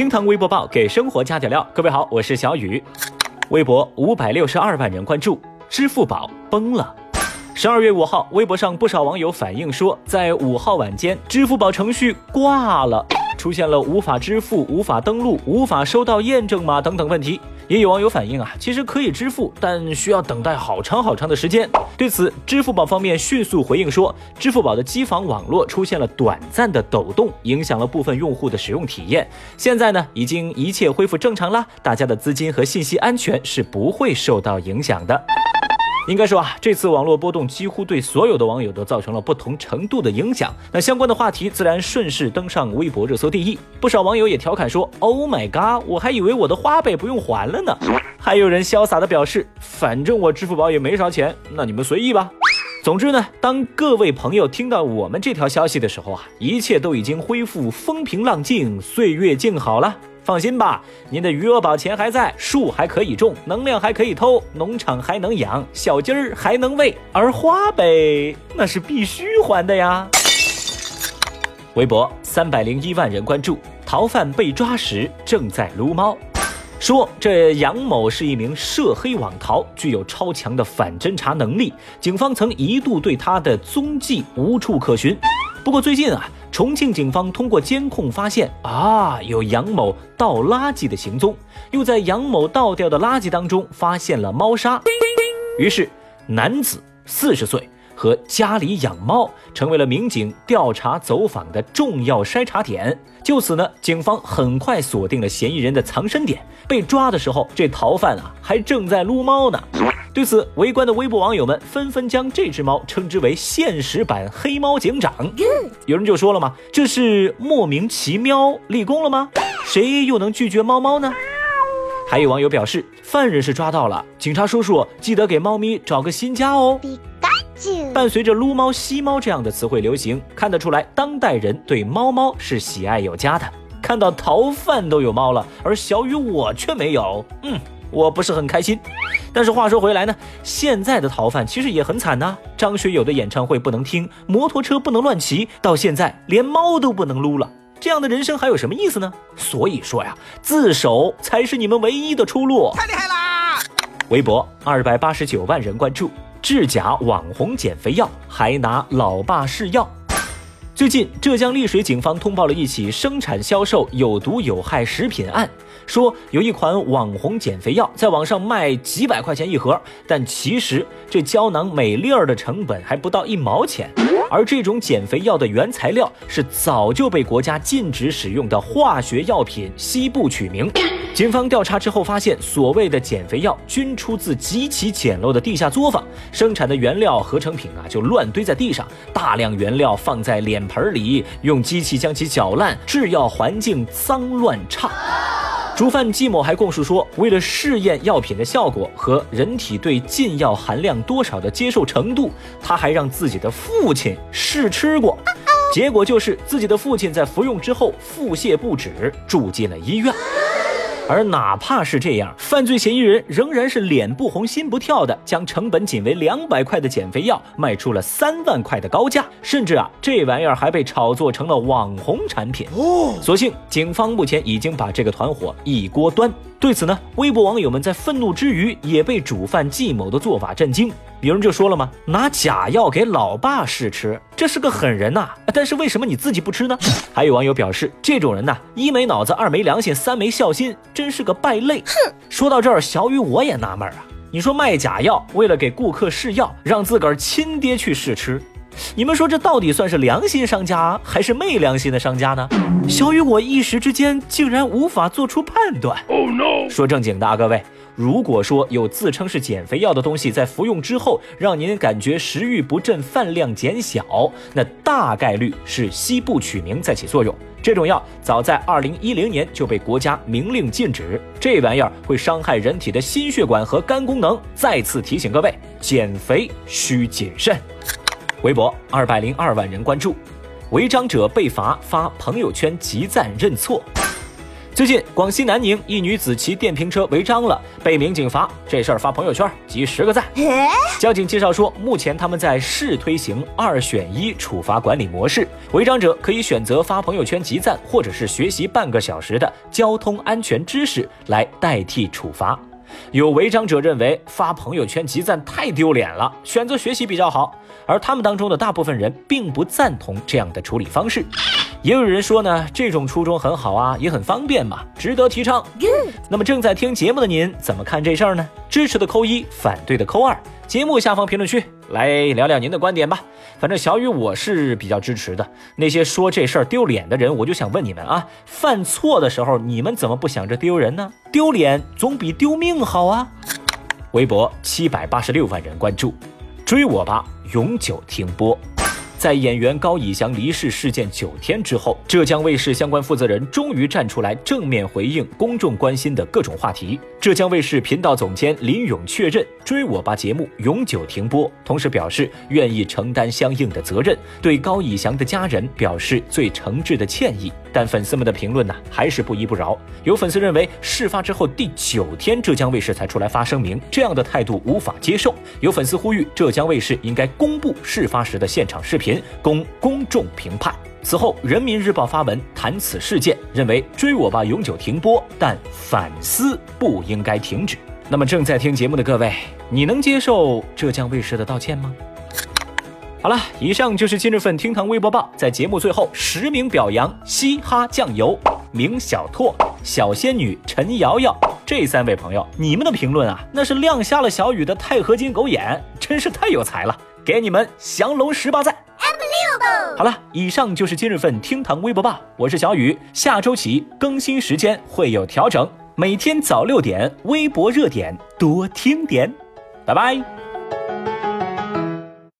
厅堂微博报给生活加点料。各位好，我是小雨。微博五百六十二万人关注，支付宝崩了。十二月五号，微博上不少网友反映说，在五号晚间，支付宝程序挂了，出现了无法支付、无法登录、无法收到验证码等等问题。也有网友反映啊，其实可以支付，但需要等待好长好长的时间。对此，支付宝方面迅速回应说，支付宝的机房网络出现了短暂的抖动，影响了部分用户的使用体验。现在呢，已经一切恢复正常啦，大家的资金和信息安全是不会受到影响的。应该说啊，这次网络波动几乎对所有的网友都造成了不同程度的影响。那相关的话题自然顺势登上微博热搜第一。不少网友也调侃说：“Oh my god，我还以为我的花呗不用还了呢。”还有人潇洒的表示：“反正我支付宝也没啥钱，那你们随意吧。”总之呢，当各位朋友听到我们这条消息的时候啊，一切都已经恢复风平浪静，岁月静好了。放心吧，您的余额宝钱还在，树还可以种，能量还可以偷，农场还能养，小鸡儿还能喂，而花呗那是必须还的呀。微博三百零一万人关注，逃犯被抓时正在撸猫，说这杨某是一名涉黑网逃，具有超强的反侦查能力，警方曾一度对他的踪迹无处可寻。不过最近啊。重庆警方通过监控发现，啊，有杨某倒垃圾的行踪，又在杨某倒掉的垃圾当中发现了猫砂，于是男子四十岁和家里养猫成为了民警调查走访的重要筛查点。就此呢，警方很快锁定了嫌疑人的藏身点。被抓的时候，这逃犯啊还正在撸猫呢。对此，围观的微博网友们纷纷将这只猫称之为“现实版黑猫警长”。有人就说了嘛：“这是莫名其妙立功了吗？谁又能拒绝猫猫呢？”还有网友表示：“犯人是抓到了，警察叔叔记得给猫咪找个新家哦。”伴随着“撸猫”“吸猫”这样的词汇流行，看得出来当代人对猫猫是喜爱有加的。看到逃犯都有猫了，而小雨我却没有，嗯，我不是很开心。但是话说回来呢，现在的逃犯其实也很惨呐。张学友的演唱会不能听，摩托车不能乱骑，到现在连猫都不能撸了。这样的人生还有什么意思呢？所以说呀，自首才是你们唯一的出路。太厉害啦！微博二百八十九万人关注，制假网红减肥药还拿老爸试药。最近，浙江丽水警方通报了一起生产销售有毒有害食品案。说有一款网红减肥药在网上卖几百块钱一盒，但其实这胶囊每粒儿的成本还不到一毛钱，而这种减肥药的原材料是早就被国家禁止使用的化学药品西部曲名。警方调查之后发现，所谓的减肥药均出自极其简陋的地下作坊，生产的原料合成品啊就乱堆在地上，大量原料放在脸盆里，用机器将其搅烂，制药环境脏乱差。主犯季某还供述说，为了试验药品的效果和人体对禁药含量多少的接受程度，他还让自己的父亲试吃过，结果就是自己的父亲在服用之后腹泻不止，住进了医院。而哪怕是这样，犯罪嫌疑人仍然是脸不红心不跳的，将成本仅为两百块的减肥药卖出了三万块的高价，甚至啊，这玩意儿还被炒作成了网红产品。哦，所幸警方目前已经把这个团伙一锅端。对此呢，微博网友们在愤怒之余，也被主犯季某的做法震惊。有人就说了嘛？拿假药给老爸试吃，这是个狠人呐！但是为什么你自己不吃呢？还有网友表示，这种人呐，一没脑子，二没良心，三没孝心，真是个败类。哼！说到这儿，小雨我也纳闷啊，你说卖假药，为了给顾客试药，让自个儿亲爹去试吃。你们说这到底算是良心商家还是昧良心的商家呢？小雨，我一时之间竟然无法做出判断。Oh no！说正经的啊，各位，如果说有自称是减肥药的东西在服用之后让您感觉食欲不振、饭量减小，那大概率是西部曲明在起作用。这种药早在二零一零年就被国家明令禁止，这玩意儿会伤害人体的心血管和肝功能。再次提醒各位，减肥需谨慎。微博二百零二万人关注，违章者被罚发朋友圈集赞认错。最近，广西南宁一女子骑电瓶车违章了，被民警罚。这事儿发朋友圈，集十个赞。交警介绍说，目前他们在试推行二选一处罚管理模式，违章者可以选择发朋友圈集赞，或者是学习半个小时的交通安全知识来代替处罚。有违章者认为发朋友圈集赞太丢脸了，选择学习比较好。而他们当中的大部分人并不赞同这样的处理方式。也有人说呢，这种初衷很好啊，也很方便嘛，值得提倡。那么正在听节目的您怎么看这事儿呢？支持的扣一，反对的扣二。节目下方评论区来聊聊您的观点吧。反正小雨我是比较支持的。那些说这事儿丢脸的人，我就想问你们啊，犯错的时候你们怎么不想着丢人呢？丢脸总比丢命好啊。微博七百八十六万人关注，追我吧，永久停播。在演员高以翔离世事件九天之后，浙江卫视相关负责人终于站出来正面回应公众关心的各种话题。浙江卫视频道总监林勇确认《追我吧》节目永久停播，同时表示愿意承担相应的责任，对高以翔的家人表示最诚挚的歉意。但粉丝们的评论呢，还是不依不饶。有粉丝认为，事发之后第九天，浙江卫视才出来发声明，这样的态度无法接受。有粉丝呼吁，浙江卫视应该公布事发时的现场视频，供公众评判。此后，人民日报发文谈此事件，认为《追我吧》永久停播，但反思不应该停止。那么，正在听节目的各位，你能接受浙江卫视的道歉吗？好了，以上就是今日份厅堂微博报。在节目最后，实名表扬嘻哈酱油、明小拓、小仙女陈瑶瑶这三位朋友，你们的评论啊，那是亮瞎了小雨的钛合金狗眼，真是太有才了，给你们降龙十八赞。好了，以上就是今日份厅堂微博报，我是小雨，下周起更新时间会有调整，每天早六点微博热点多听点，拜拜。